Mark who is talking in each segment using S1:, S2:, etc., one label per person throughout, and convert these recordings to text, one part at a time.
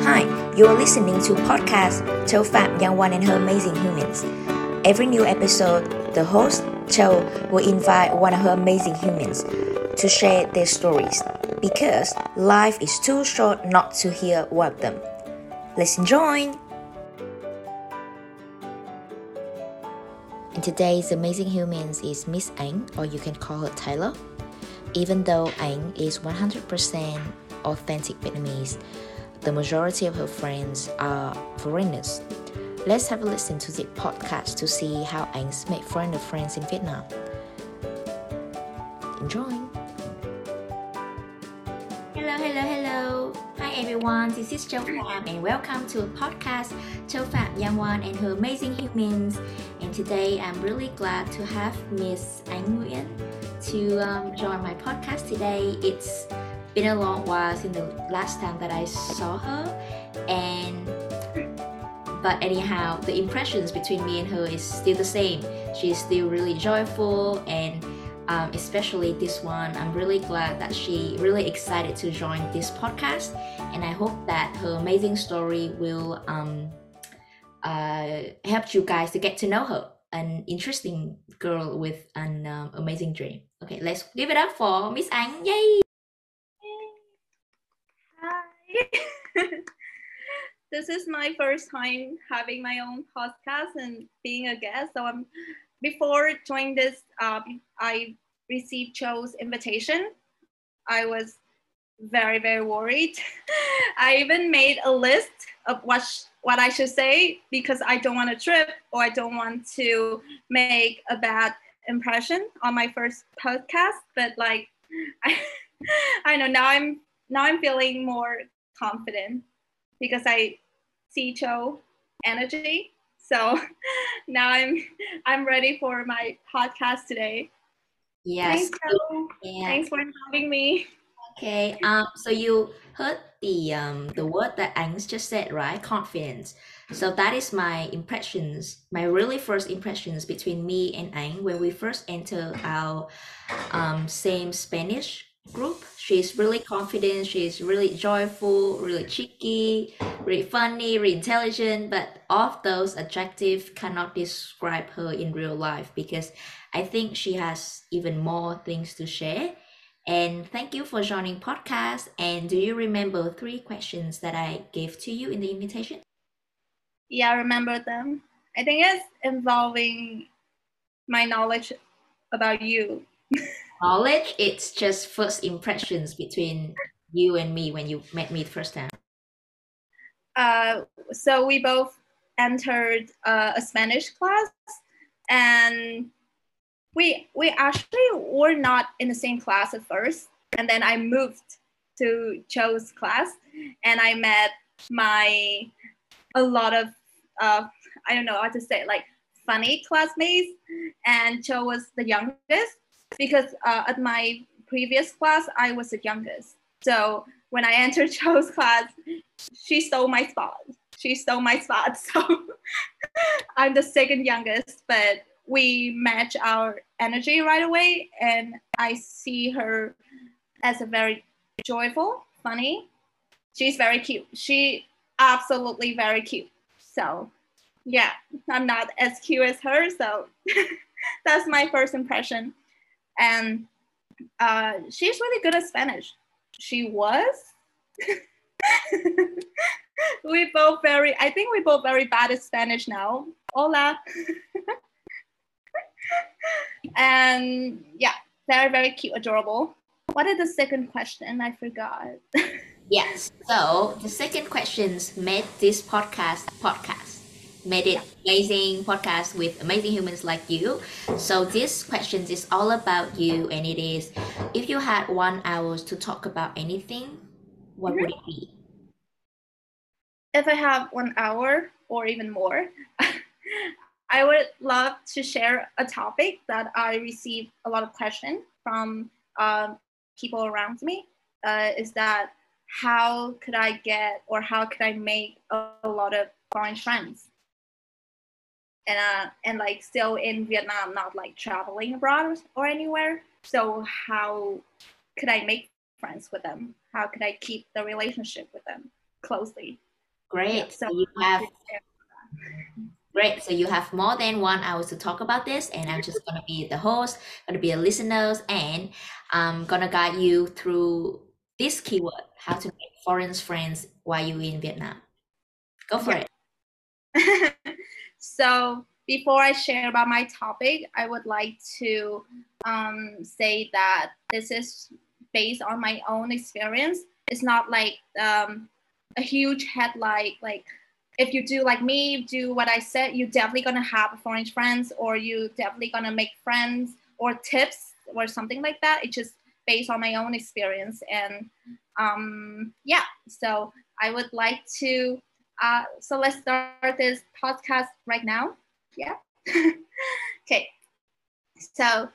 S1: Hi, you're listening to podcast Châu Phạm Young One and Her Amazing Humans. Every new episode, the host, Châu, will invite one of her amazing humans to share their stories because life is too short not to hear one of them. Let's join! And today's amazing humans is Miss Anh, or you can call her Tyler. Even though Anh is 100% authentic Vietnamese, the majority of her friends are foreigners. Let's have a listen to the podcast to see how Anh's made foreigner friends in Vietnam. Enjoy! Hello, hello, hello! Hi everyone, this is Châu Phạm and welcome to a podcast Châu Phạm One and her amazing humans. And today I'm really glad to have Miss Anh Nguyen to um, join my podcast today. It's been a long while since the last time that I saw her, and but anyhow, the impressions between me and her is still the same. She's still really joyful, and um, especially this one, I'm really glad that she really excited to join this podcast, and I hope that her amazing story will um, uh, help you guys to get to know her an interesting girl with an um, amazing dream. Okay, let's give it up for Miss Anh. Yay!
S2: Hi. this is my first time having my own podcast and being a guest. So I'm before joining this, uh, I received Châu's invitation. I was very very worried. I even made a list of what sh- what I should say because I don't want to trip or I don't want to make a bad impression on my first podcast. But like, I, I know now I'm now I'm feeling more confident because I see Châu energy. So now I'm I'm ready for my podcast today.
S1: Yes.
S2: Thanks.
S1: Yeah.
S2: Thanks for having me.
S1: Okay. Um. So you heard the um the word that Anh's just said, right? Confidence. So that is my impressions, my really first impressions between me and Anh when we first enter our um same Spanish group. She's really confident. She's really joyful, really cheeky, really funny, really intelligent. But all of those adjectives cannot describe her in real life because I think she has even more things to share. And thank you for joining podcast. And do you remember three questions that I gave to you in the invitation?
S2: Yeah, I remember them. I think it's involving my knowledge about you.
S1: Knowledge, it's just first impressions between you and me when you met me the first time.
S2: Uh, so we both entered uh, a Spanish class, and we we actually were not in the same class at first, and then I moved to Châu's class, and I met my a lot of uh, I don't know how to say it, like funny classmates, and Châu was the youngest because uh, at my previous class I was the youngest. So when I entered Châu's class, she stole my spot. She stole my spot. So I'm the second youngest, but we match our energy right away. And I see her as a very joyful, funny. She's very cute. She absolutely very cute. So yeah, I'm not as cute as her. So that's my first impression. And uh, she's really good at Spanish. She was. we both very, I think we both very bad at Spanish now. Hola. and yeah, very, very cute, adorable. What is the second question? I forgot.
S1: Yes. So the second questions made this podcast podcast. Made it amazing podcast with amazing humans like you. So this questions is all about you and it is if you had one hours to talk about anything, what would it be?
S2: if I have one hour or even more, I would love to share a topic that I receive a lot of questions from um, people around me. Uh, is that how could I get or how could I make a, a lot of foreign friends? And uh, and like still in Vietnam, not like traveling abroad or, anywhere. So how could I make friends with them? How could I keep the relationship with them? closely.
S1: Great.
S2: Yeah,
S1: so you have Great. So you have more than one hour to talk about this, and I'm just gonna be the host, gonna be a listeners, and I'm gonna guide you through this keyword, how to make foreign friends while you're in Vietnam. Go for
S2: Yeah.
S1: it.
S2: so before I share about my topic, I would like to um, say that this is based on my own experience. It's not like um, a huge headlight, Like if you do like me, do what I said, you're definitely gonna have foreign friends, or you definitely gonna make friends or tips or something like that. It's just based on my own experience, and um, yeah. So I would like to. Uh, so let's start this podcast right now. Yeah. okay. So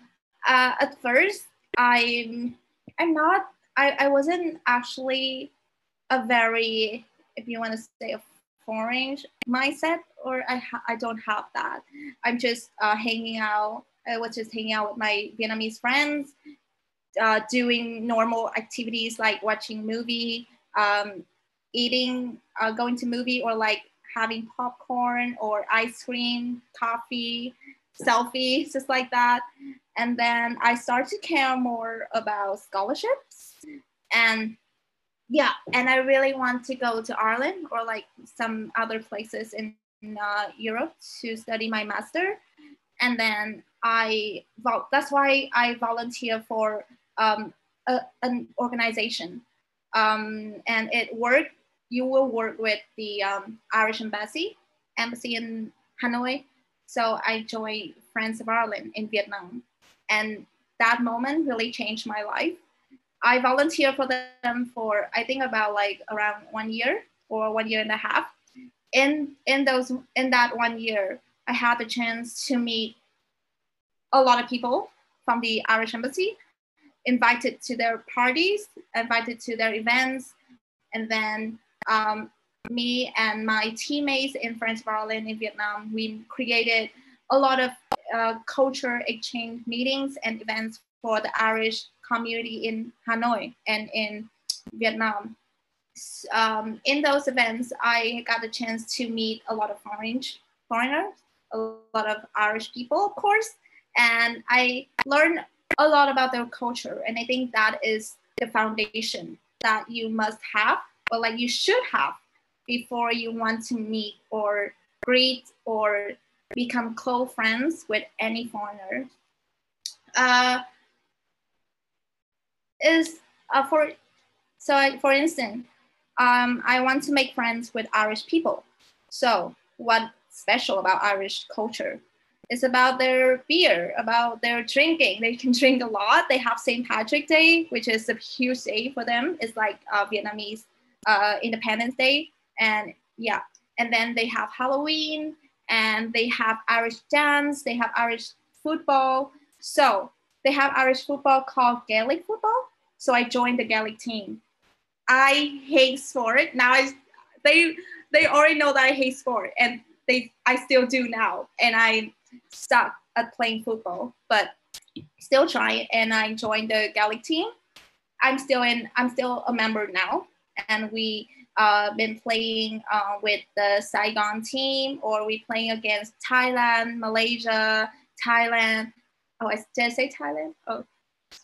S2: uh, at first, I'm I'm not. I, I wasn't actually a very, if you want to say, a foreign mindset, or I ha- I don't have that. I'm just uh, hanging out. I was just hanging out with my Vietnamese friends, uh, doing normal activities like watching movie, um, eating, uh, going to movie, or like having popcorn or ice cream, coffee, selfies, just like that. And then I started to care more about scholarships. And yeah, and I really want to go to Ireland or like some other places in uh, Europe to study my master. And then I, that's why I volunteer for um, a, an organization. Um, and it worked you will work with the um, Irish embassy, embassy in Hanoi. So I joined Friends of Ireland in Vietnam, and that moment really changed my life. I volunteered for them for I think about like around one year or one year and a half. In in those in that one year, I had the chance to meet a lot of people from the Irish embassy, invited to their parties, invited to their events, and then um, me and my teammates in of Ireland in Vietnam, we created a lot of uh, culture exchange meetings and events for the Irish community in Hanoi and in Vietnam. Um, in those events, I got the chance to meet a lot of foreign foreigners, a lot of Irish people, of course, and I learned a lot about their culture. And I think that is the foundation that you must have or like you should have before you want to meet or greet or become close friends with any foreigner. Uh, is uh, for so I, for instance, um, I want to make friends with Irish people. So what's special about Irish culture? It's about their beer, about their drinking. They can drink a lot. They have St. Patrick Day, which is a huge day for them. It's like uh, Vietnamese uh, Independence Day, and yeah, and then they have Halloween, and they have Irish dance, they have Irish football. So they have Irish football called Gaelic football. So I joined the Gaelic team. I hate sport now. I they they already know that I hate sport, and they I still do now, and I stuck at playing football, but still trying. And I joined the Gaelic team. I'm still in. I'm still a member now, and we uh, been playing uh, with the Saigon team, or we playing against Thailand, Malaysia, Thailand. Oh, I did I say Thailand? Oh,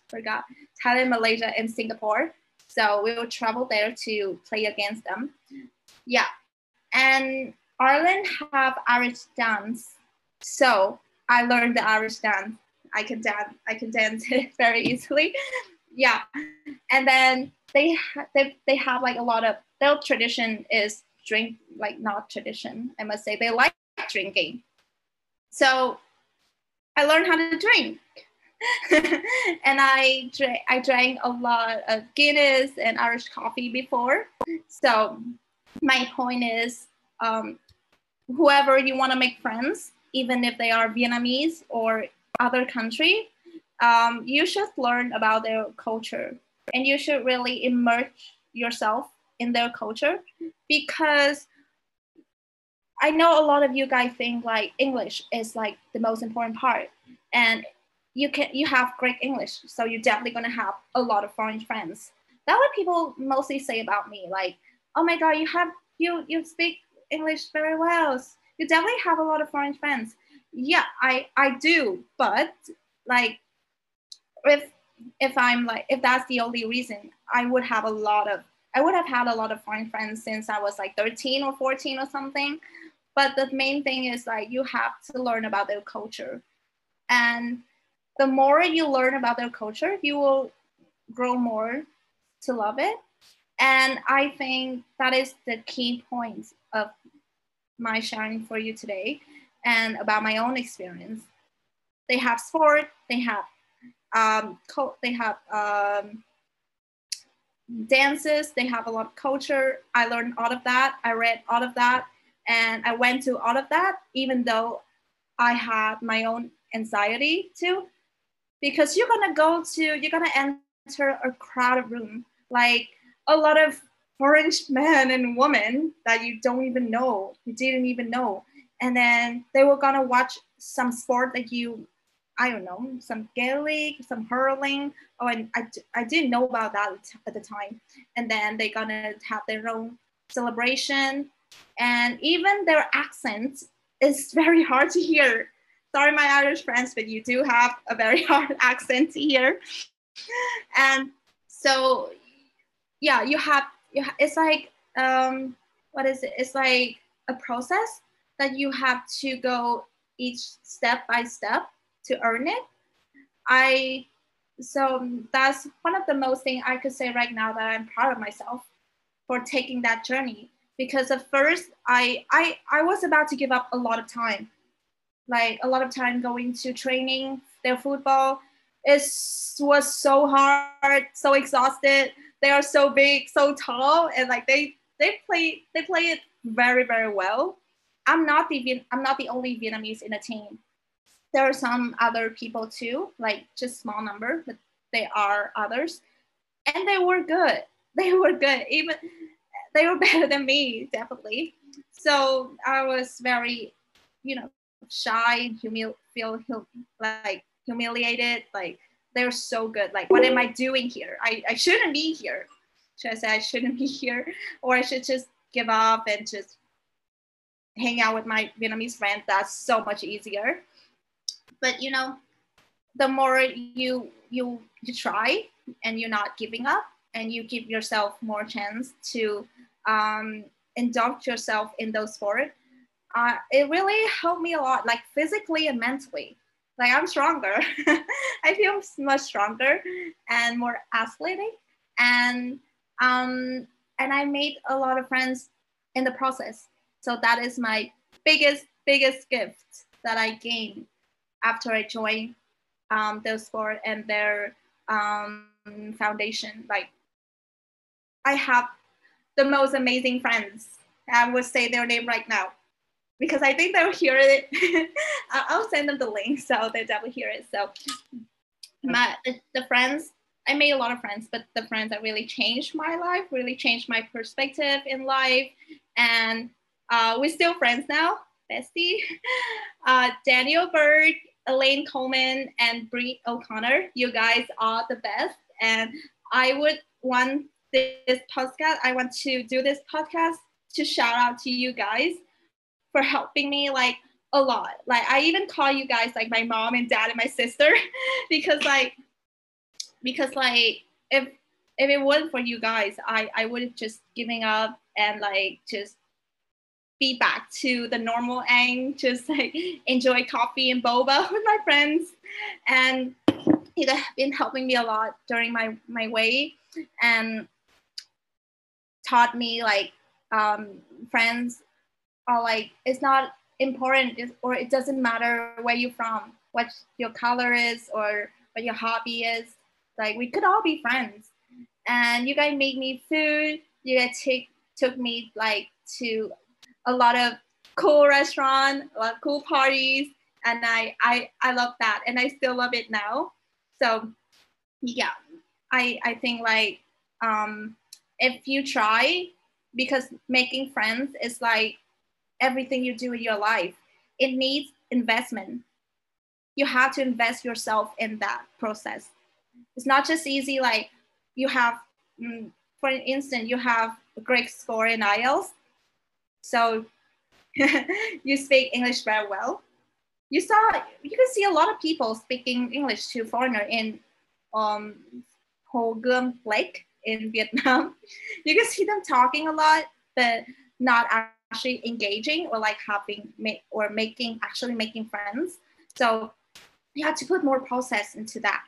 S2: forgot. Thailand, Malaysia, and Singapore. So we will travel there to play against them. Yeah, and Ireland have Irish dance. So I learned the Irish dance. I can dance. I can dance very easily. Yeah, and then they they they have like a lot of their tradition is drink like not tradition. I must say they like drinking. So I learned how to drink. and I drank, I drank a lot of Guinness and Irish coffee before. So my point is, um, whoever you want to make friends, even if they are Vietnamese or other country, um, you should learn about their culture and you should really immerse yourself in their culture because I know a lot of you guys think like English is like the most important part and you can you have great English so you're definitely gonna have a lot of foreign friends. That's what people mostly say about me like oh my god, you have you you speak English very well. You definitely have a lot of foreign friends. Yeah, I I do, but like if if I'm like if that's the only reason, I would have a lot of I would have had a lot of foreign friends since I was like 13 or 14 or something. But the main thing is like you have to learn about their culture. And the more you learn about their culture, you will grow more to love it. And I think that is the key point of my sharing for you today and about my own experience. They have sport, they have um, they have um, dances, they have a lot of culture. I learned all of that. I read all of that. And I went to all of that, even though I had my own anxiety too. Because you're gonna go to, you're gonna enter a crowded room, like a lot of orange men and women that you don't even know, you didn't even know. And then they were gonna watch some sport that you I don't know, some Gaelic, some hurling. Oh, and I, I didn't know about that at the time. And then they're gonna have their own celebration. And even their accent is very hard to hear. Sorry, my Irish friends, but you do have a very hard accent hear. And so, yeah, you have, it's like, um, what is it? It's like a process that you have to go each step by step to earn it. I so that's one of the most thing I could say right now that I'm proud of myself for taking that journey because at first I I I was about to give up a lot of time like a lot of time going to training their football it was so hard so exhausted they are so big so tall and like they they play they play it very very well i'm not the i'm not the only vietnamese in the team there are some other people too, like just small number, but they are others, and they were good. They were good. Even they were better than me, definitely. So I was very, you know, shy, humil- feel like humiliated. Like they're so good. Like what am I doing here? I, I shouldn't be here. Should I say I shouldn't be here, or I should just give up and just hang out with my Vietnamese friends? That's so much easier but you know the more you you you try and you're not giving up and you give yourself more chance to um, indulge yourself in those sports uh, it really helped me a lot like physically and mentally like i'm stronger i feel much stronger and more athletic and um, and i made a lot of friends in the process so that is my biggest biggest gift that i gained after I joined um, the sport and their um, foundation. Like I have the most amazing friends. I would say their name right now because I think they'll hear it. I'll send them the link so they definitely hear it. So my the, friends I made a lot of friends, but the friends that really changed my life, really changed my perspective in life, and uh, we're still friends now, bestie. Uh, Daniel Berg Elaine Coleman and Brie O'Connor. You guys are the best. And I would want this podcast, I want to do this podcast to shout out to you guys for helping me like a lot. Like I even call you guys like my mom and dad and my sister because like because like if if it wasn't for you guys, I I would have just giving up and like just be back to the normal and just like enjoy coffee and boba with my friends. And it has been helping me a lot during my, my way and taught me like um, friends are like, it's not important or it doesn't matter where you're from, what your color is or what your hobby is. Like we could all be friends. And you guys made me food. You guys take, took me like to a lot of cool restaurant, a lot of cool parties, and I I I love that, and I still love it now. So yeah, I I think like um, if you try, because making friends is like everything you do in your life. It needs investment. You have to invest yourself in that process. It's not just easy like you have, mm, for instance, you have a great score in IELTS. So you speak English very well. You saw you can see a lot of people speaking English to foreigner in um Ho Gươm Lake in Vietnam. You can see them talking a lot, but not actually engaging or like having or making actually making friends. So you have to put more process into that.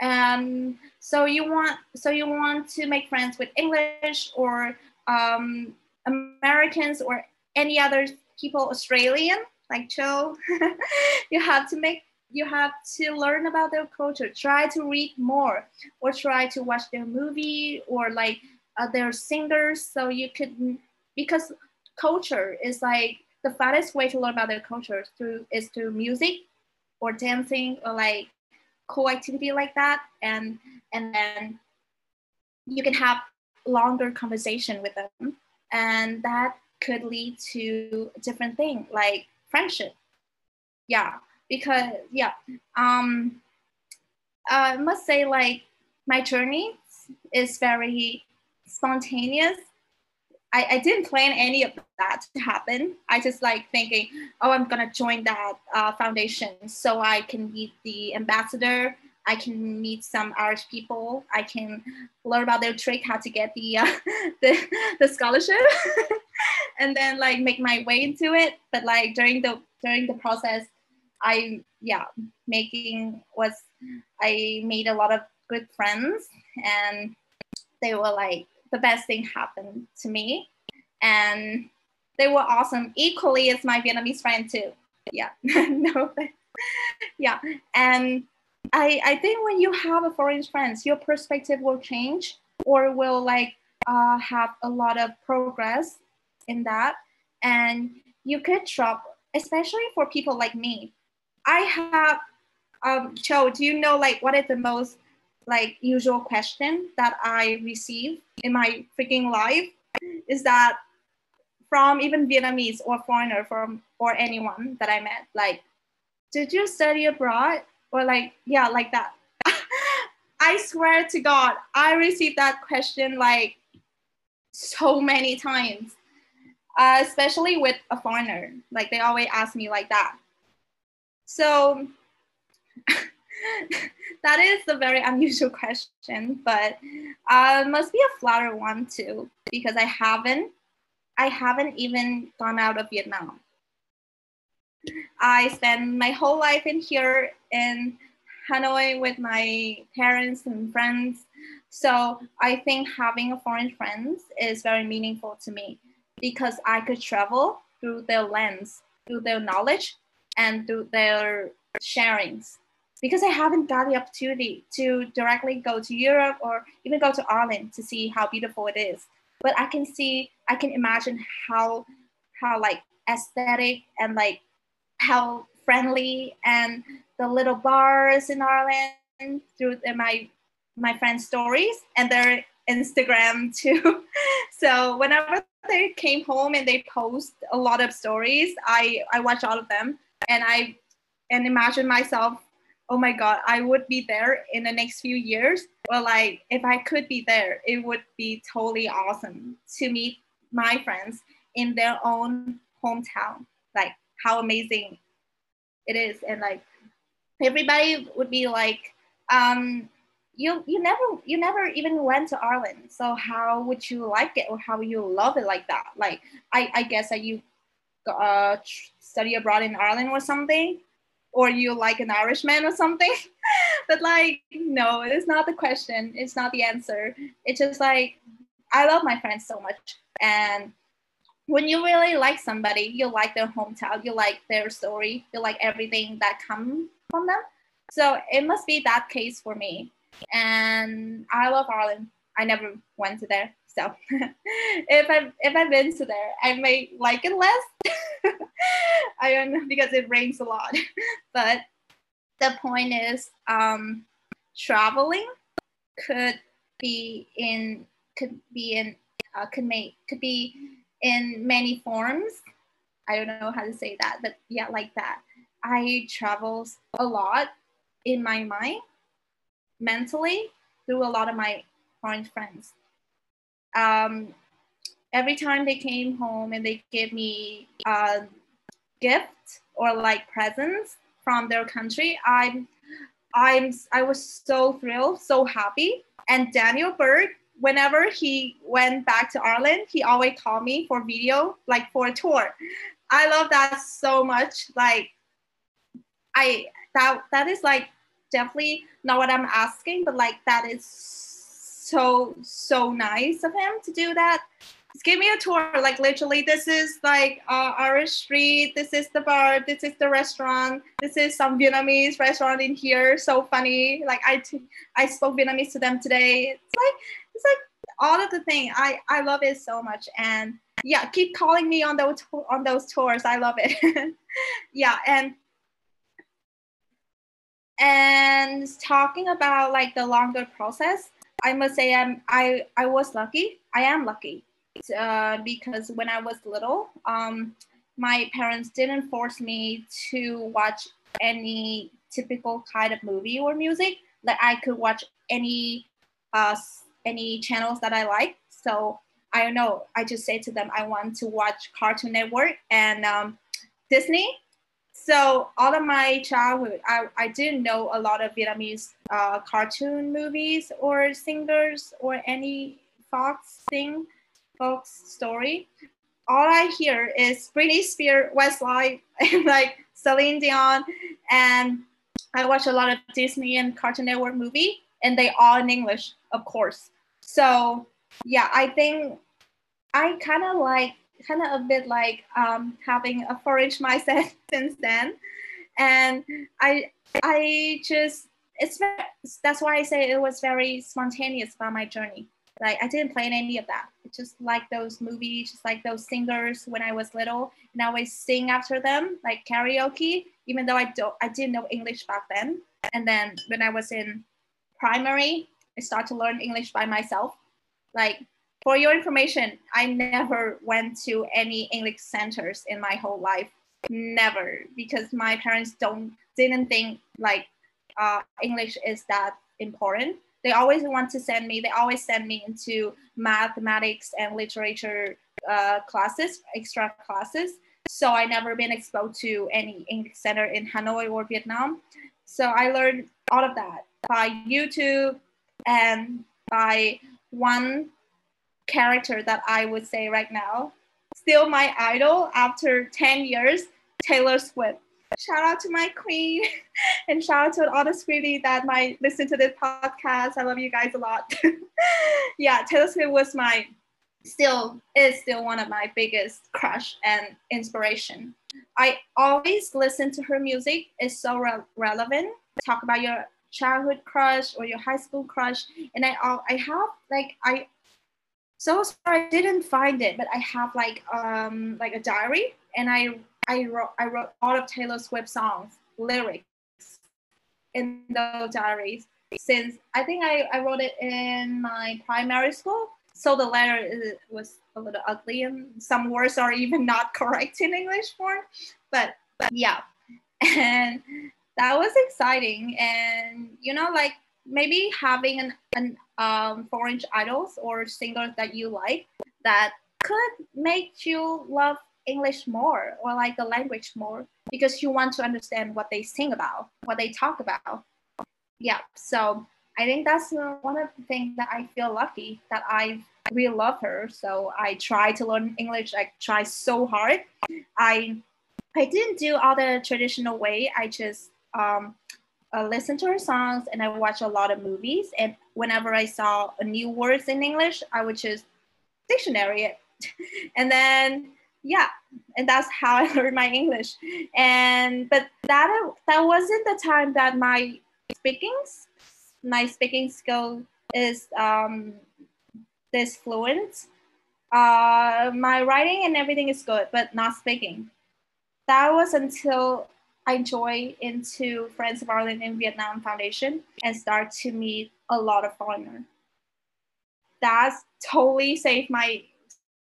S2: And so you want so you want to make friends with English or um, Americans or any other people Australian like Joe. you have to make you have to learn about their culture. Try to read more or try to watch their movie or like uh, their singers so you could because culture is like the fastest way to learn about their culture through is through music or dancing or like cool activity like that. And and then you can have longer conversation with them. And that could lead to a different thing like friendship. Yeah because yeah um i must say like my journey is very spontaneous I, I didn't plan any of that to happen. I just like thinking, oh, I'm gonna join that uh, foundation so I can meet the ambassador. I can meet some Irish people. I can learn about their trick, how to get the uh, the, the scholarship, and then like make my way into it. But like during the during the process, I yeah making was I made a lot of good friends, and they were like the best thing happened to me. And they were awesome, equally as my Vietnamese friend too. Yeah, no, yeah. And I, I think when you have a foreign friends, your perspective will change or will like uh, have a lot of progress in that. And you could drop, especially for people like me. I have, um, Joe, do you know like what is the most like usual question that I receive in my freaking life is that from even Vietnamese or foreigner from or anyone that I met, like, did you study abroad? Or like, yeah, like that. I swear to God, I received that question like so many times, uh, especially with a foreigner. Like they always ask me like that. So that is a very unusual question, but uh, must be a flatter one too, because I haven't, I haven't even gone out of Vietnam. I spent my whole life in here in Hanoi with my parents and friends. So I think having a foreign friends is very meaningful to me because I could travel through their lens, through their knowledge, and through their sharings because I haven't got the opportunity to directly go to Europe or even go to Ireland to see how beautiful it is. But I can see, I can imagine how, how like aesthetic and like how friendly and the little bars in Ireland through my my friends' stories and their Instagram too. so whenever they came home and they post a lot of stories, I I watch all of them and I and imagine myself oh my god i would be there in the next few years. Well like if i could be there it would be totally awesome to meet my friends in their own hometown. Like how amazing it is. And like everybody would be like um you you never you never even went to Ireland. So how would you like it or how would you love it like that? Like I I guess that you uh study abroad in Ireland or something or you like an Irishman or something. but like, no, it's not the question. It's not the answer. It's just like, I love my friends so much. And when you really like somebody, you like their hometown, you like their story, you like everything that comes from them. So it must be that case for me. And I love Ireland. I never went to there. So if I've if I've been to there, I may like it less. I don't know because it rains a lot. but the point is, um, traveling could be in could be in uh, could make could be in many forms. I don't know how to say that, but yeah, like that. I travel a lot in my mind, mentally, through a lot of my foreign friends. Um, every time they came home and they gave me a gift or like presents from their country, I'm I'm I was so thrilled, so happy. And Daniel Berg, whenever he went back to Ireland, he always called me for video, like for a tour. I love that so much. Like I that that is like definitely not what I'm asking, but like that is so so nice of him to do that. Just give me a tour. Like literally, this is like uh, Irish street. This is the bar. This is the restaurant. This is some Vietnamese restaurant in here. So funny. Like I, t- I spoke Vietnamese to them today. It's like it's like all of the thing. I I love it so much. And yeah, keep calling me on those on those tours. I love it. yeah, and and talking about like the longer process, I must say I'm I I was lucky. I am lucky uh, because when I was little, um, my parents didn't force me to watch any typical kind of movie or music. Like I could watch any uh, any channels that I like. So I don't know. I just say to them, I want to watch Cartoon Network and um, Disney. So all of my childhood, I, I didn't know a lot of Vietnamese uh, cartoon movies or singers or any Fox thing, Fox story. All I hear is Britney Spears, Westlife, and like Celine Dion, and I watch a lot of Disney and Cartoon Network movie, and they all in English, of course. So yeah, I think I kind of like kind of a bit like um, having a foreign mindset since then, and I I just it's that's why I say it was very spontaneous about my journey. Like I didn't plan any of that. Just like those movies, just like those singers when I was little, and I always sing after them, like karaoke. Even though I don't, I didn't know English back then. And then when I was in primary, I started to learn English by myself. Like for your information, I never went to any English centers in my whole life. Never, because my parents don't didn't think like uh, English is that important. They always want to send me. They always send me into mathematics and literature uh, classes, extra classes. So I never been exposed to any English center in Hanoi or Vietnam. So I learned all of that by YouTube and by one character that I would say right now. Still my idol after 10 years, Taylor Swift. Shout out to my queen and shout out to all the sweetie that might listen to this podcast. I love you guys a lot. yeah, Taylor Swift was my still is still one of my biggest crush and inspiration. I always listen to her music. It's so re- relevant. Talk about your childhood crush or your high school crush, and I all I have like I so sorry I didn't find it, but I have like um like a diary, and I I wrote I wrote all of Taylor Swift songs lyrics in those diaries since I think I, I wrote it in my primary school. So the letter is, was a little ugly and some words are even not correct in English form. But, but yeah, and that was exciting. And you know, like maybe having an, an um, foreign idols or singers that you like that could make you love English more or like the language more because you want to understand what they sing about, what they talk about. Yeah, so I think that's one of the things that I feel lucky that I really love her. So I try to learn English. I try so hard. I I didn't do all the traditional way. I just um, uh, listen to her songs and I watch a lot of movies. And whenever I saw a new words in English, I would just dictionary it. and then yeah, and that's how I learned my English. And but that that wasn't the time that my speaking my speaking skill is um, this fluent. Uh, my writing and everything is good, but not speaking. That was until I joined into Friends of Ireland in Vietnam Foundation and start to meet a lot of foreigners. That's totally saved my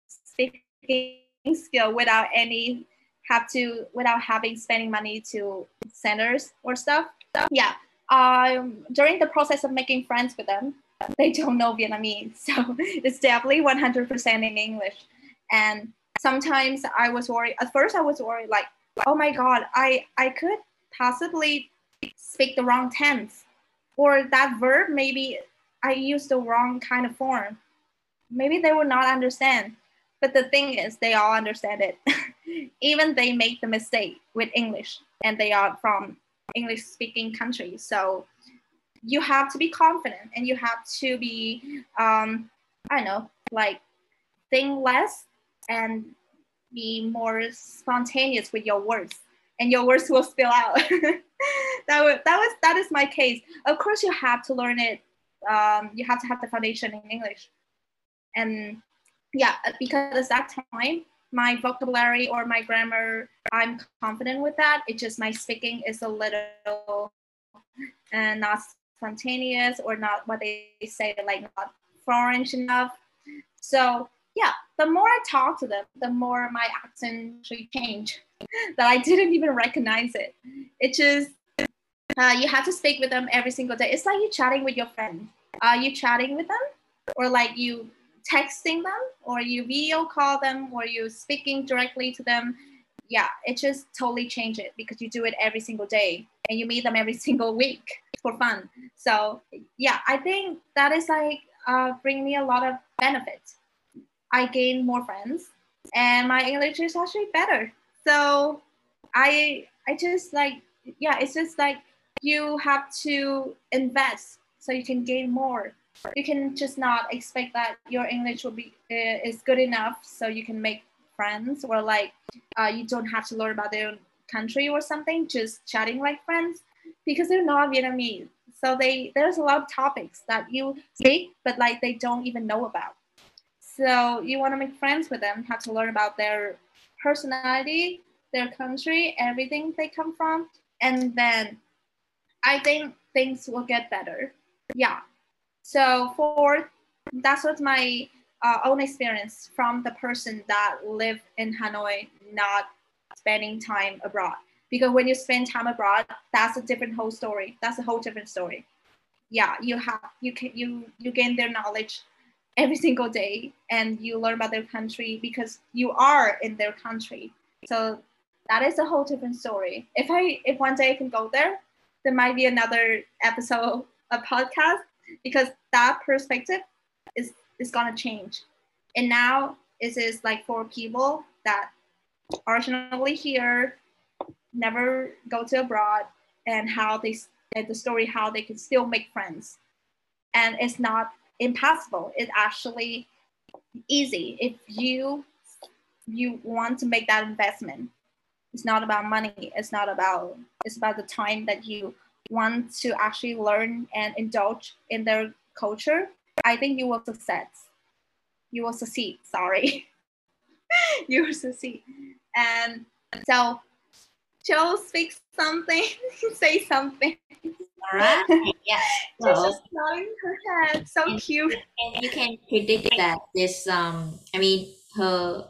S2: speaking skill without any have to without having spending money to centers or stuff. Yeah. Um, during the process of making friends with them, they don't know Vietnamese. So it's definitely 100% in English. And sometimes I was worried. At first, I was worried, like, oh my God, I, I could possibly speak the wrong tense. Or that verb, maybe I used the wrong kind of form. Maybe they will not understand. But the thing is, they all understand it. Even they make the mistake with English and they are from English speaking countries. So you have to be confident and you have to be, um, I don't know, like think less and be more spontaneous with your words and your words will spill out. that, was, that was that is my case. Of course, you have to learn it. Um, you have to have the foundation in English, and yeah, because at that time my vocabulary or my grammar, I'm confident with that. It's just my speaking is a little and not spontaneous or not what they say like not French enough. So yeah, the more I talk to them, the more my accent actually change. that I didn't even recognize it. It just uh, you have to speak with them every single day. It's like you chatting with your friend. Are you chatting with them, or like you texting them, or you video call them, or you speaking directly to them? Yeah, it just totally change it because you do it every single day and you meet them every single week for fun. So yeah, I think that is like uh, bring me a lot of benefits. I gain more friends, and my English is actually better. So I I just like yeah, it's just like you have to invest so you can gain more. You can just not expect that your English will be uh, is good enough so you can make friends or like uh, you don't have to learn about their country or something. Just chatting like friends because they're not Vietnamese. So they there's a lot of topics that you speak but like they don't even know about. So you want to make friends with them, have to learn about their personality, their country, everything they come from, and then I think things will get better. Yeah. So for that's what my uh, own experience from the person that live in Hanoi, not spending time abroad. Because when you spend time abroad, that's a different whole story. That's a whole different story. Yeah, you have you can you you gain their knowledge every single day and you learn about their country because you are in their country. So that is a whole different story. If i if one day i can go there there might be another episode of podcast because that perspective is is gonna change. And now it is like for people that originally here never go to abroad and how they the story how they can still make friends. And it's not impossible. It's actually easy if you you want to make that investment. It's not about money. It's not about it's about the time that you want to actually learn and indulge in their culture. I think you will succeed. You will succeed. Sorry, you will succeed. And so, Joe, speak something. say something.
S1: All right. Yeah.
S2: Well, just nodding her head. So
S1: and,
S2: cute.
S1: And you can predict that this um I mean her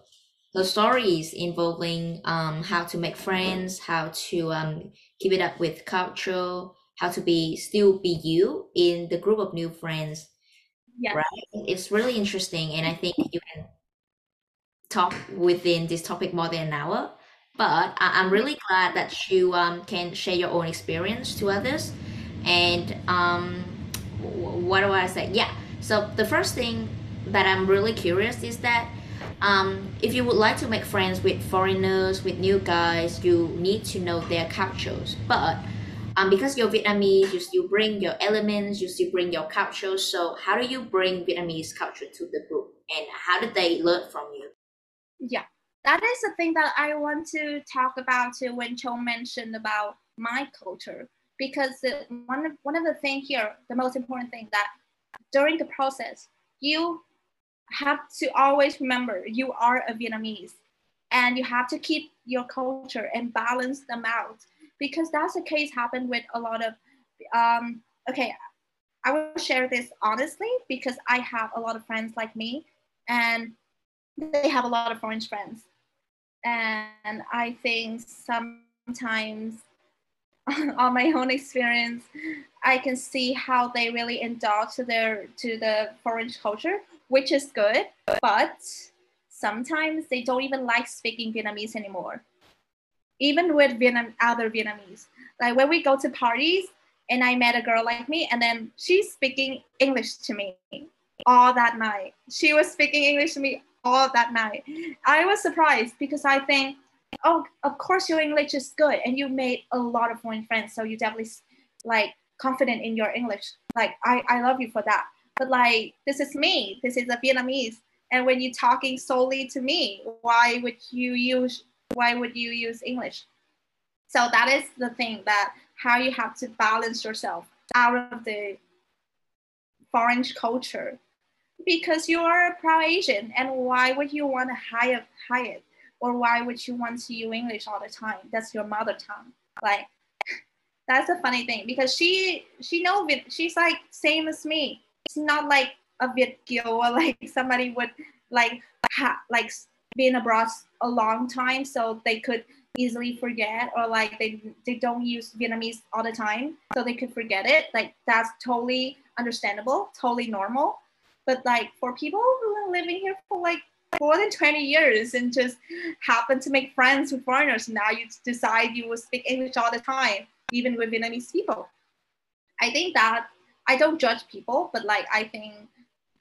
S1: her stories involving um how to make friends, how to um keep it up with culture, how to be still be you in the group of new friends.
S2: Yes.
S1: Right. It's really interesting and I think you can talk within this topic more than an hour. But I, I'm really glad that you um, can share your own experience to others and um, what do I say? Yeah. So the first thing that I'm really curious is that um, if you would like to make friends with foreigners, with new guys, you need to know their cultures. But um, because you're Vietnamese, you still bring your elements, you still bring your culture. So how do you bring Vietnamese culture to the group, and how did they learn from you?
S2: Yeah, that is the thing that I want to talk about too. When Chong mentioned about my culture, because one of one of the things here, the most important thing that during the process, you have to always remember you are a Vietnamese, and you have to keep your culture and balance them out because that's the case happened with a lot of. Um, okay, I will share this honestly because I have a lot of friends like me, and they have a lot of foreign friends, and I think sometimes on my own experience, I can see how they really indulge to their to the foreign culture, which is good. But sometimes they don't even like speaking Vietnamese anymore, even with Vietnam other Vietnamese. Like when we go to parties, and I met a girl like me, and then she's speaking English to me all that night. She was speaking English to me all that night. I was surprised because I think oh, of course your English is good and you made a lot of foreign friends. So you definitely like confident in your English. Like I, I love you for that. But like this is me. This is a Vietnamese. And when you're talking solely to me, why would you use why would you use English? So that is the thing that how you have to balance yourself out of the foreign culture because you are a proud Asian and why would you want to hide hide? Or why would you want to use English all the time? That's your mother tongue. Like that's a funny thing because she she know she's like same as me. It's not like a Viet or like somebody would like ha, like been abroad a long time so they could easily forget or like they they don't use Vietnamese all the time so they could forget it. Like that's totally understandable, totally normal. But like for people who are living here for like more than 20 years and just happen to make friends with foreigners. Now you decide you will speak English all the time, even with Vietnamese people. I think that I don't judge people, but like I think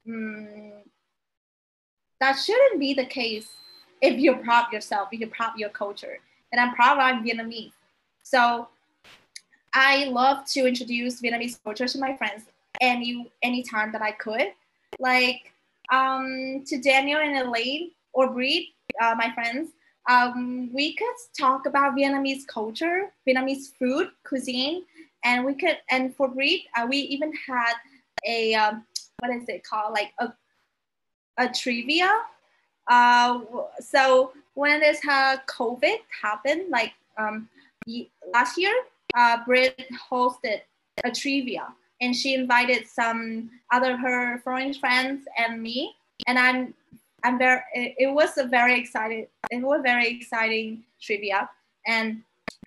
S2: um, that shouldn't be the case if you're proud yourself, if you're proud your culture. And I'm proud I'm Vietnamese. So I love to introduce Vietnamese culture to my friends any anytime that I could. Like um, to Daniel and Elaine or Breed, uh, my friends, um, we could talk about Vietnamese culture, Vietnamese food, cuisine, and we could, and for Breed, uh, we even had a, um, what is it called? Like a, a trivia. Uh, so when this uh, COVID happened, like um, last year, uh, hosted a trivia and she invited some other her foreign friends and me. And i'm i'm very it, was a very excited it was very exciting trivia. And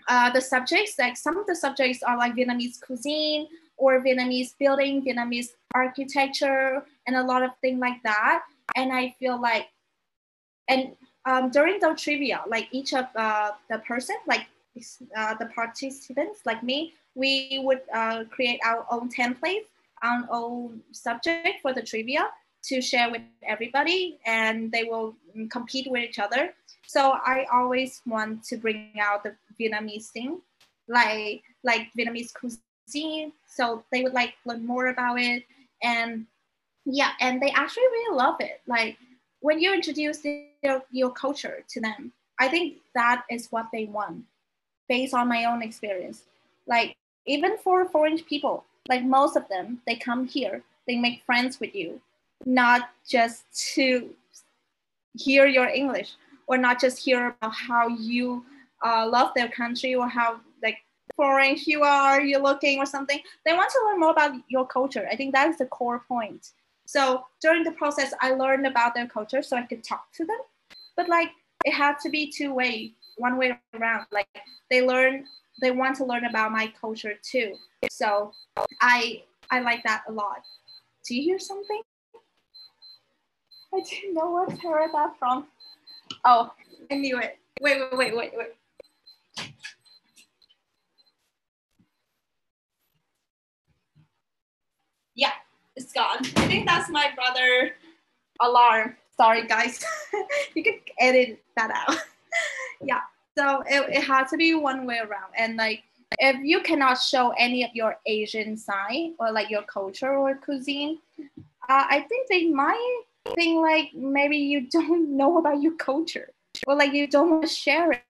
S2: uh, the subjects like some of the subjects are like vietnamese cuisine or vietnamese building vietnamese architecture and a lot of things like that. And i feel like and um, during the trivia like each of uh, the person like uh, the participants like me we would uh, create our own template, our own subject for the trivia to share with everybody and they will compete with each other. So I always want to bring out the Vietnamese thing, like like Vietnamese cuisine. So they would like learn more about it. And yeah, and they actually really love it. Like when you introduce your, your culture to them, I think that is what they want based on my own experience. Like even for foreign people, like most of them, they come here, they make friends with you, not just to hear your English or not just hear about how you uh, love their country or how like foreign you are, you're looking or something. They want to learn more about your culture. I think that is the core point. So during the process, I learned about their culture so I could talk to them. But like it had to be two way, one way around. Like they learn they want to learn about my culture too. So I I like that a lot. Do you hear something? I didn't know where I heard that from. Oh, I knew it. Wait, wait, wait, wait, wait. Yeah, it's gone. I think that's my brother alarm. Sorry, guys. you can edit that out. Yeah. So it, it has to be one way around. And like if you cannot show any of your asian side or like your culture or cuisine uh, i think they might think like maybe you don't know about your culture or like you don't want to share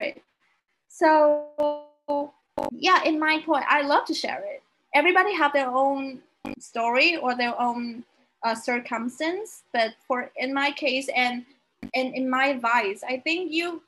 S2: it. So yeah in my point i love to share it. Everybody have their own story or their own uh, circumstance but for in my case and and in my advice i think you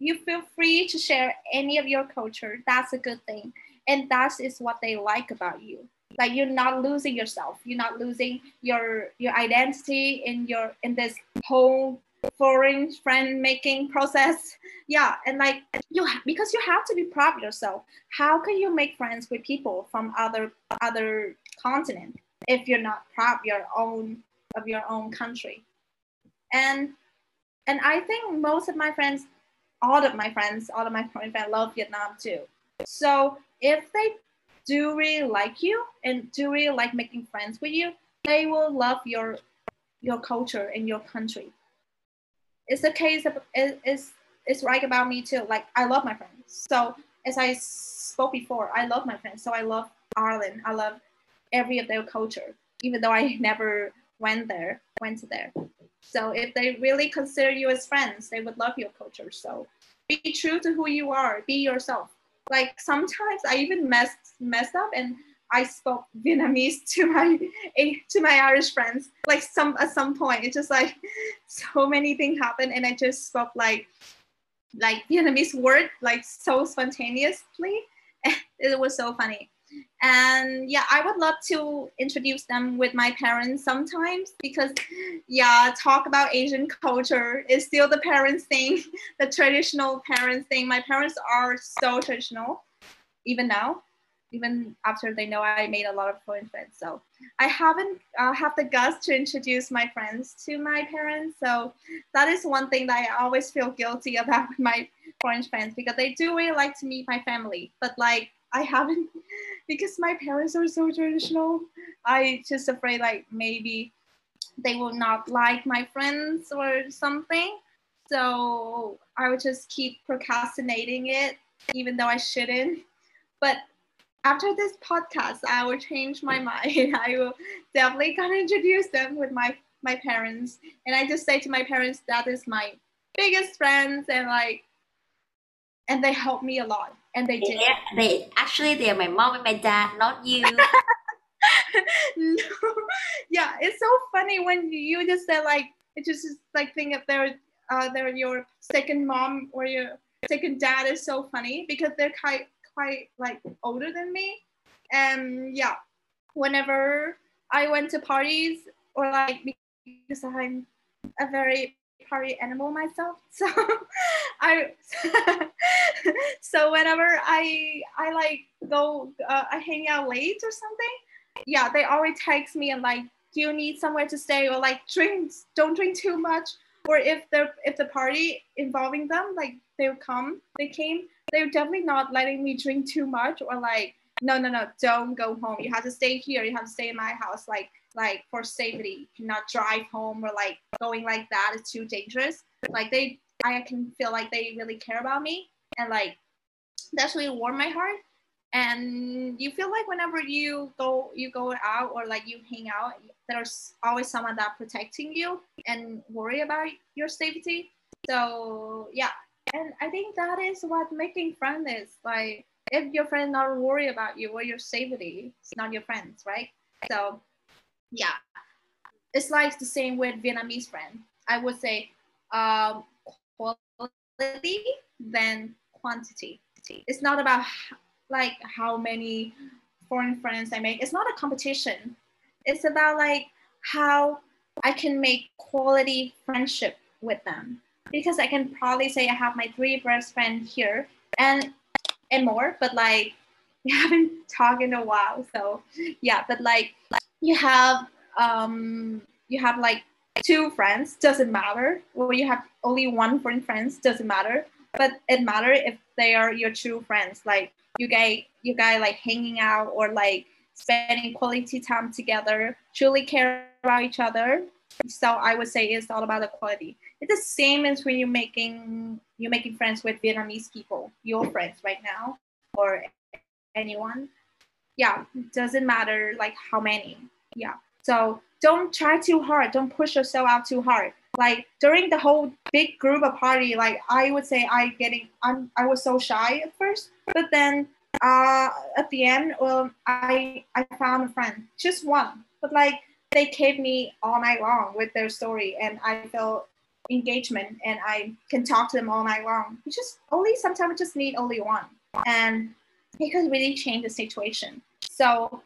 S2: you feel free to share any of your culture. That's a good thing. And that is what they like about you. Like you're not losing yourself. You're not losing your your identity in your in this whole foreign friend making process. Yeah, and like you because you have to be proud of yourself. How can you make friends with people from other other continent if you're not proud of your own of your own country? And and I think most of my friends, all of my friends, all of my friends love Vietnam too. So if they do really like you and do really like making friends with you, they will love your your culture and your country. It's the case of it's it's right about me too. Like I love my friends. So as I spoke before, I love my friends. So I love Ireland. I love every of their culture, even though I never went there, went there. So if they really consider you as friends, they would love your culture. So be true to who you are. Be yourself. Like sometimes I even messed messed up and I spoke Vietnamese to my to my Irish friends. Like some at some point, it's just like so many things happened, and I just spoke like like Vietnamese word like so spontaneously. it was so funny. And yeah, I would love to introduce them with my parents sometimes because yeah, talk about Asian culture is still the parents thing, the traditional parents thing. My parents are so traditional, even now even after they know I made a lot of foreign friends. So I haven't uh, have the guts to introduce my friends to my parents. So that is one thing that I always feel guilty about with my foreign friends because they do really like to meet my family, but like I haven't because my parents are so traditional. I just afraid like maybe they will not like my friends or something. So I would just keep procrastinating it, even though I shouldn't. But after this podcast, I will change my mind. I will definitely of introduce them with my my parents, and I just say to my parents that is my biggest friends, and like, and they help me a lot, and they did.
S1: Yeah, they actually they're my mom and my dad, not you.
S2: no. Yeah, it's so funny when you just say like it just is like think if they're uh, they're your second mom or your second dad is so funny because they're kind quite like older than me. And yeah, whenever I went to parties or like because I'm a very party animal myself, so I so whenever I I like go uh, I hang out late or something, yeah, they always text me and like, do you need somewhere to stay or like drinks? Don't drink too much. Or if the if the party involving them like they'll come, they came, they're definitely not letting me drink too much or like no no no don't go home you have to stay here you have to stay in my house like like for safety you cannot drive home or like going like that is too dangerous like they i can feel like they really care about me and like that's really warm my heart and you feel like whenever you go you go out or like you hang out there's always someone that protecting you and worry about your safety so yeah and I think that is what making friends is. Like if your friend not worry about you or your safety, it's not your friends, right? So yeah. It's like the same with Vietnamese friend. I would say um, quality than quantity. It's not about like how many foreign friends I make. It's not a competition. It's about like how I can make quality friendship with them because I can probably say I have my three best friends here and and more, but like we haven't talked in a while. So yeah, but like you have um you have like two friends, doesn't matter. Or you have only one friend friends, doesn't matter. But it matter if they are your true friends. Like you guys you guys like hanging out or like spending quality time together, truly care about each other. So I would say it's all about the quality it's the same as when you're making you're making friends with Vietnamese people, your friends right now, or anyone. Yeah, it doesn't matter like how many. Yeah. So don't try too hard. Don't push yourself out too hard. Like during the whole big group of party, like I would say I getting I'm I was so shy at first, but then uh at the end, well I I found a friend, just one, but like they kept me all night long with their story, and I felt engagement and I can talk to them all night long. You just only sometimes just need only one. And it could really change the situation. So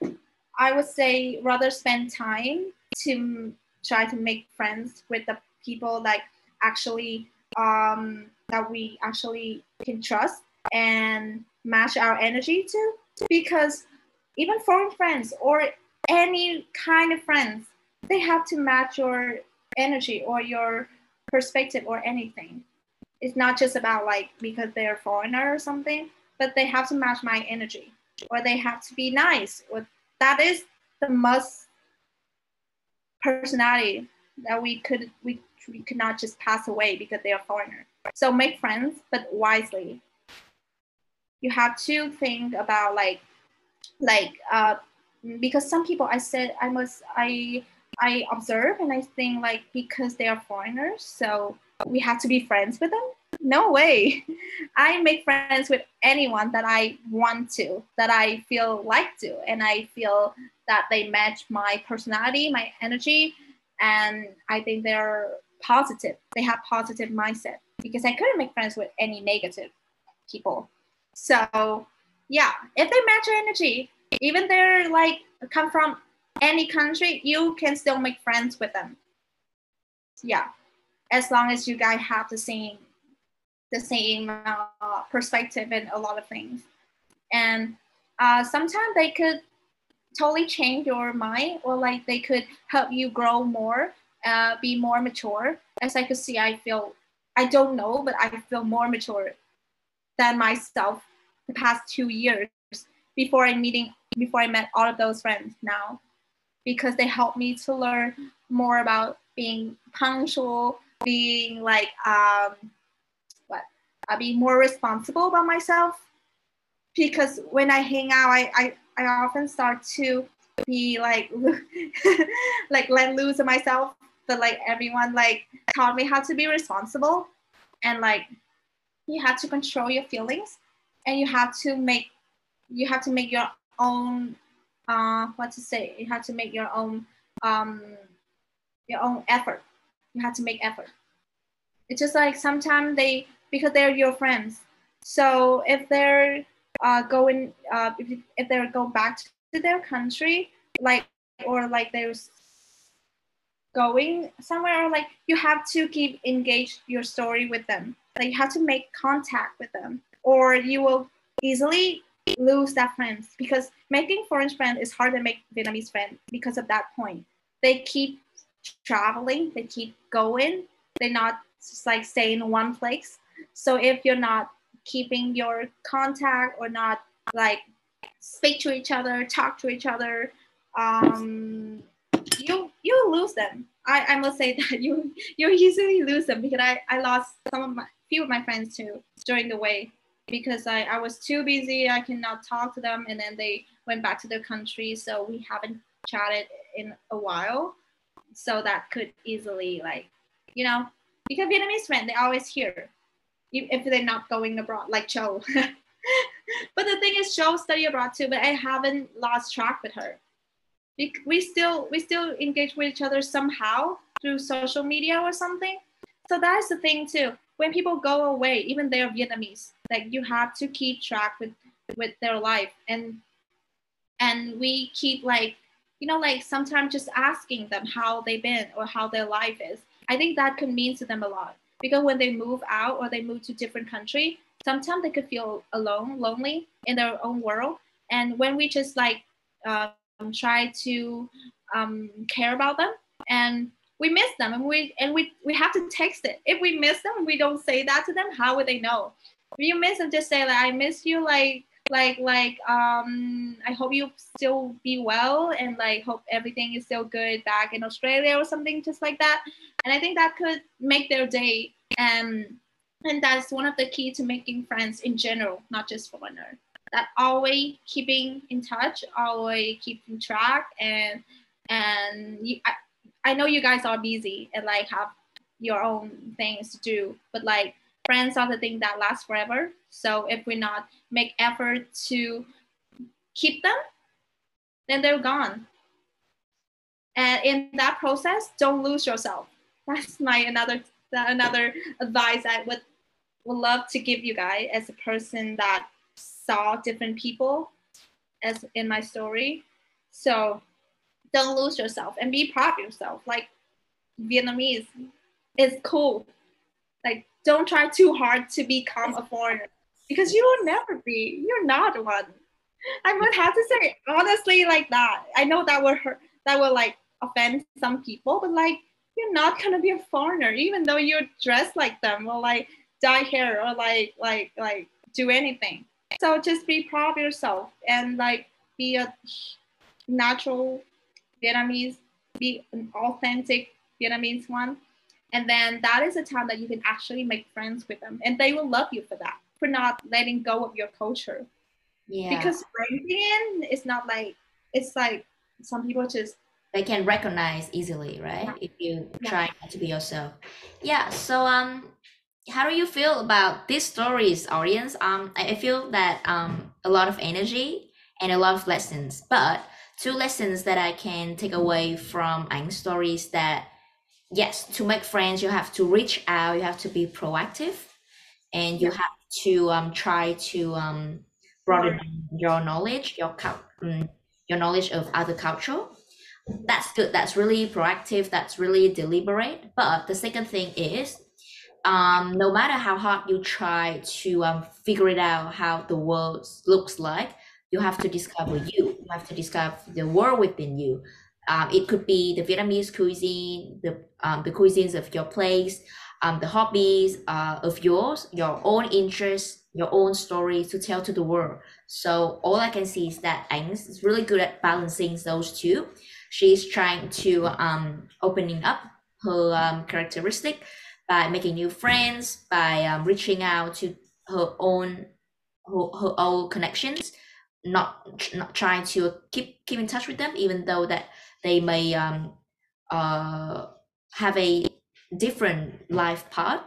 S2: I would say rather spend time to try to make friends with the people like actually um, that we actually can trust and match our energy to. Because even foreign friends or any kind of friends they have to match your energy or your perspective or anything. It's not just about like because they're foreigner or something but they have to match my energy or they have to be nice. Or that is the must personality that we could we, we could not just pass away because they are foreigner. So make friends but wisely. You have to think about like like uh because some people i said i must i i observe and i think like because they are foreigners so we have to be friends with them no way. I make friends with anyone that i want to that i feel like to and i feel that they match my personality my energy and i think they're positive. They have positive mindset because i couldn't make friends with any negative people. So yeah, if they match your energy, even they're like come from any country, you can still make friends with them. Yeah, as long as you guys have the same the same uh, perspective in a lot of things, and uh, sometimes they could totally change your mind, or like they could help you grow more, uh, be more mature. As I could see, I feel I don't know, but I feel more mature than myself the past two years before I meeting before I met all of those friends now because they helped me to learn more about being punctual, being like um uh, being more responsible about myself. Because when I hang out, I I, I often start to be like like let loose of myself. But like everyone like taught me how to be responsible and like you have to control your feelings and you have to make you have to make your own uh, what to say you have to make your own um, your own effort you have to make effort it's just like sometimes they because they're your friends so if they're uh, going uh, if, if they're go back to their country like or like there's going somewhere or like you have to keep engaged your story with them like you have to make contact with them or you will easily lose that friends because making foreign friends is hard to make Vietnamese friends because of that point. They keep traveling, they keep going, they're not just like staying in one place. So if you're not keeping your contact or not like speak to each other, talk to each other, um, you you lose them. I, I must say that you you easily lose them because I, I lost some of my few of my friends too during the way because I, I was too busy. I cannot talk to them. And then they went back to their country. So we haven't chatted in a while. So that could easily, like, you know, because Vietnamese friends, they always here if they're not going abroad, like Châu. but the thing is, Châu study abroad too, but I haven't lost track with her. We, still we still engage with each other somehow through social media or something. So that's the thing too when people go away, even they're Vietnamese, like you have to keep track with with their life and and we keep like you know like sometimes just asking them how they've been or how their life is i think that could mean to them a lot because when they move out or they move to different country sometimes they could feel alone lonely in their own world. And when we just like um, try to um, care about them and we miss them and we and we we have to text it. If we miss them we don't say that to them how would they know? If you miss them just say like i miss you like like like um i hope you still be well and like hope everything is still good back in australia or something just like that. And i think that could make their day. And and that's one of the key to making friends in general not just foreigner that always keeping in touch always keeping track and and you, I, I know you guys are busy and like have your own things to do, but like friends are the thing that lasts forever. So if we not make effort to keep them, then they're gone. And in that process, don't lose yourself. That's my another another advice I would would love to give you guys as a person that saw different people as in my story. So don't lose yourself and be proud of yourself. Like Vietnamese is cool. like don't try too hard to become a foreigner because you will never be. You're not one. I would have to say honestly like that. I know that would hurt. That will like offend some people, but like you're not gonna be a foreigner, even though you're dressed like them or like dye hair or like like like do anything. So just be proud of yourself and like be a natural Vietnamese, be an authentic Vietnamese one. And then that is a time that you can actually make friends with them and they will love you for that, for not letting go of your culture.
S1: Yeah.
S2: Because breaking in is not like, it's like some people just
S1: they can recognize easily, right?
S2: Yeah.
S1: If you
S2: Yeah.
S1: try to be yourself. Yeah. So um, how do you feel about these stories, audience? Um, I I feel that um a lot of energy and a lot of lessons, but two lessons that I can take away from Anh's stories that yes, to make friends you have to reach out, you have to be proactive, and you have to um try to um broaden your knowledge, your um, your knowledge of other culture. That's good that's really proactive that's really deliberate but the second thing is um, no matter how hard you try to um, figure it out how the world looks like you have to discover you you have to discover the world within you um, it could be the vietnamese cuisine the, um, the cuisines of your place um, the hobbies uh, of yours your own interests your own story to tell to the world. So all i can see is that Agnes is really good at balancing those two. She's trying to um, opening up her um, characteristic by making new friends by um, reaching out to her own her, her own connections not not trying to keep keep in touch with them even though that they may um uh have a different life path.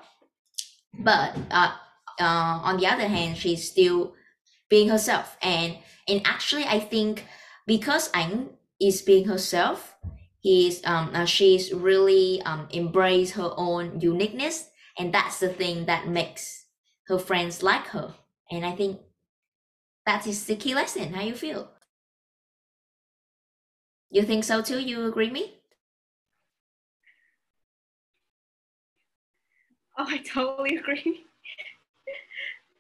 S1: But uh, uh on the other hand she's still being herself. And and actually i think because Anh is being herself he's um uh, she's really um embrace her own uniqueness. And that's the thing that makes her friends like her. And i think that is the key lesson. How you feel you think so too you agree me
S2: Oh, I totally agree.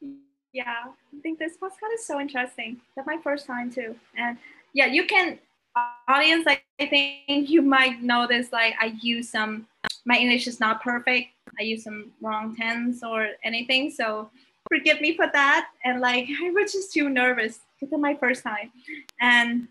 S2: yeah, I think this podcast is so interesting. That's my first time too. And yeah, you can, audience, I, think you might notice like I use some, my English is not perfect. I use some wrong tense or anything. So forgive me for that. And like, I was just too nervous because it's my first time. And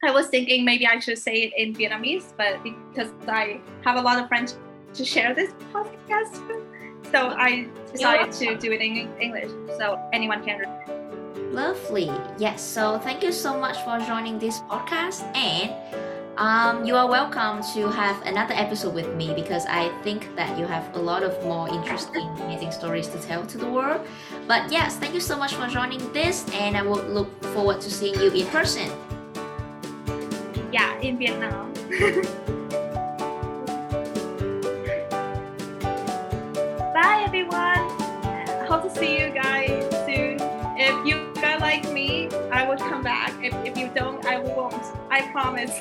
S2: I was thinking maybe I should say it in Vietnamese, but because I have a lot of friends to share this podcast with, so I decided to do it in English so anyone can read.
S1: Lovely. Yes. So thank you so much for joining this podcast. And um, you are welcome to have another episode with me because I think that you have a lot of more interesting, amazing stories to tell to the world. But yes, thank you so much for joining this. And I will look forward to seeing you in person.
S2: Yeah, in Vietnam. Bye everyone. Hope to see you guys soon. If you guys like me, I will come back. If, if you don't, I won't. I promise.